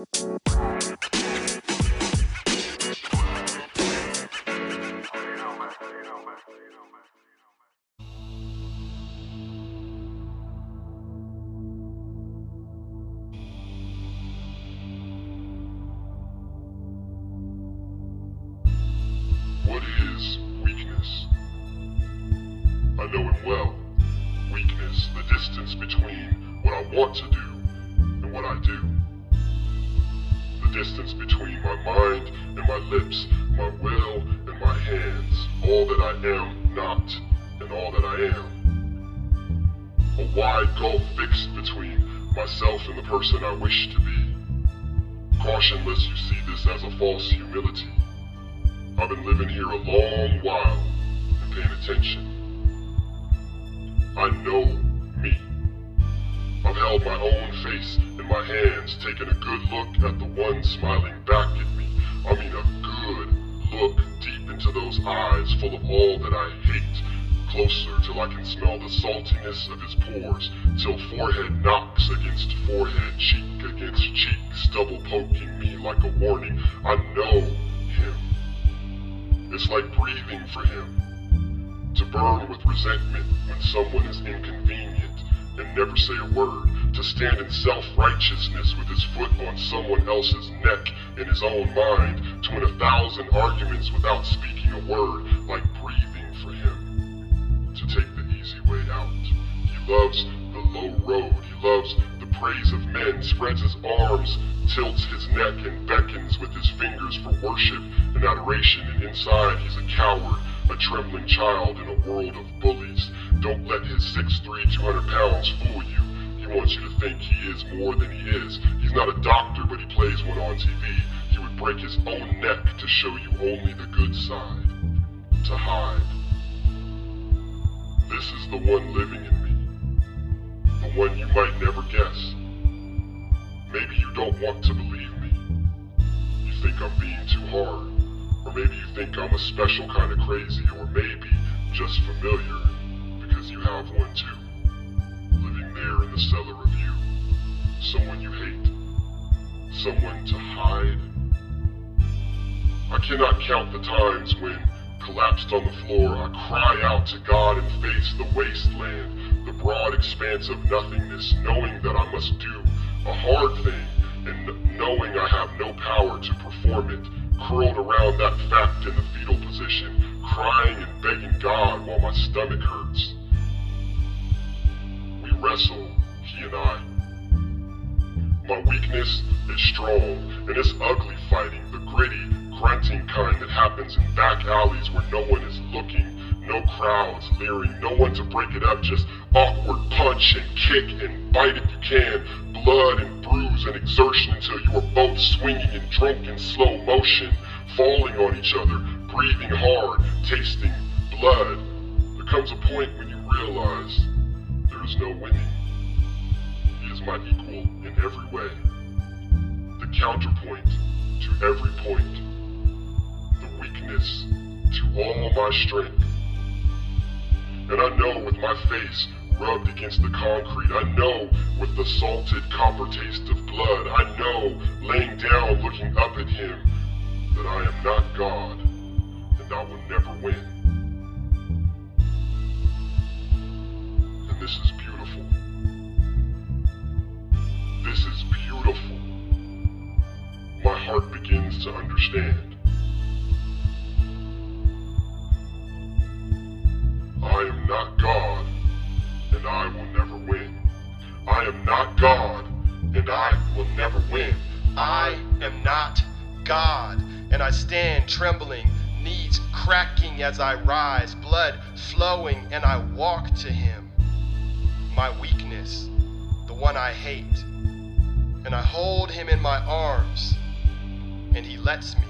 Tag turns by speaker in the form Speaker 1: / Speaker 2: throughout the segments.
Speaker 1: What is weakness? I know it well. Weakness, the distance between what I want to do and what I do. Distance between my mind and my lips, my will and my hands, all that I am not and all that I am. A wide gulf fixed between myself and the person I wish to be. Caution lest you see this as a false humility. I've been living here a long while and paying attention. I know me. I've held my own face my hands, taking a good look at the one smiling back at me. I mean, a good look deep into those eyes full of all that I hate. Closer till I can smell the saltiness of his pores, till forehead knocks against forehead, cheek against cheek, stubble poking me like a warning. I know him. It's like breathing for him. To burn with resentment when someone is inconvenient and never say a word. To stand in self righteousness with his foot on someone else's neck in his own mind. To win a thousand arguments without speaking a word. Like breathing for him. To take the easy way out. He loves the low road. He loves the praise of men. Spreads his arms, tilts his neck, and beckons with his fingers for worship and adoration. And inside, he's a coward, a trembling child in a world of bullies. Don't let his 6'3", 200 pounds fool you. Wants you to think he is more than he is. He's not a doctor, but he plays one on TV. He would break his own neck to show you only the good side. To hide. This is the one living in me. The one you might never guess. Maybe you don't want to believe me. You think I'm being too hard. Or maybe you think I'm a special kind of crazy, or maybe just familiar, because you have one too. The cellar of you. Someone you hate. Someone to hide. I cannot count the times when, collapsed on the floor, I cry out to God and face the wasteland, the broad expanse of nothingness, knowing that I must do a hard thing and knowing I have no power to perform it, curled around that fact in the fetal position, crying and begging God while my stomach hurts. We wrestle, and I. My weakness is strong, and it's ugly fighting, the gritty, grunting kind that happens in back alleys where no one is looking, no crowds leering, no one to break it up, just awkward punch and kick and bite if you can, blood and bruise and exertion until you are both swinging and drunk in slow motion, falling on each other, breathing hard, tasting blood. There comes a point when you realize there is no winning. My equal in every way. The counterpoint to every point. The weakness to all my strength. And I know with my face rubbed against the concrete, I know with the salted copper taste of blood, I know laying down looking up at him that I am not God begins to understand. I am not God, and I will never win. I am not God, and I will never win.
Speaker 2: I am not God, and I stand trembling, knees cracking as I rise, blood flowing, and I walk to Him. My weakness, the one I hate, and I hold Him in my arms, and He lets me.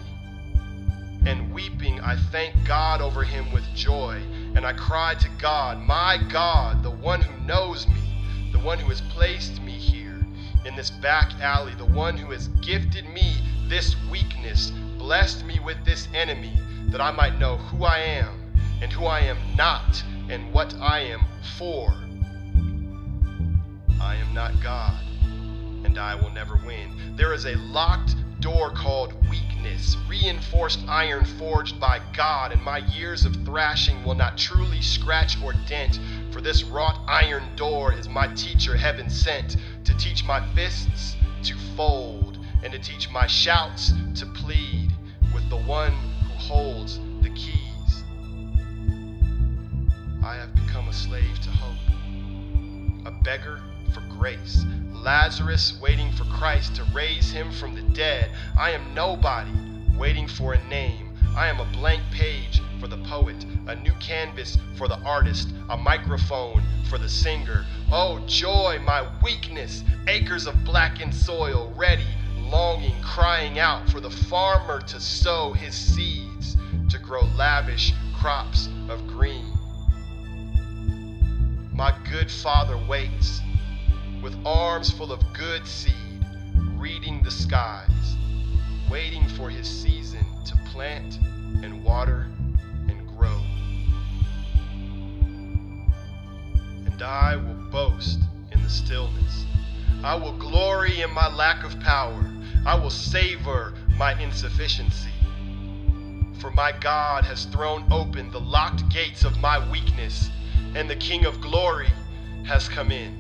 Speaker 2: And weeping, I thank God over Him with joy, and I cry to God, My God, the one who knows me, the one who has placed me here in this back alley, the one who has gifted me this weakness, blessed me with this enemy, that I might know who I am and who I am not and what I am for. I am not God, and I will never win. There is a locked door called weakness, reinforced iron forged by God, and my years of thrashing will not truly scratch or dent. For this wrought iron door is my teacher heaven sent to teach my fists to fold and to teach my shouts to plead with the one who holds the keys. I have become a slave to hope, a beggar for grace. Lazarus waiting for Christ to raise him from the dead. I am nobody waiting for a name. I am a blank page for the poet, a new canvas for the artist, a microphone for the singer. Oh, joy, my weakness, acres of blackened soil, ready, longing, crying out for the farmer to sow his seeds, to grow lavish crops of green. My good father waits full of good seed, reading the skies, waiting for his season to plant and water and grow. And I will boast in the stillness. I will glory in my lack of power. I will savor my insufficiency. For my God has thrown open the locked gates of my weakness, and the King of glory has come in.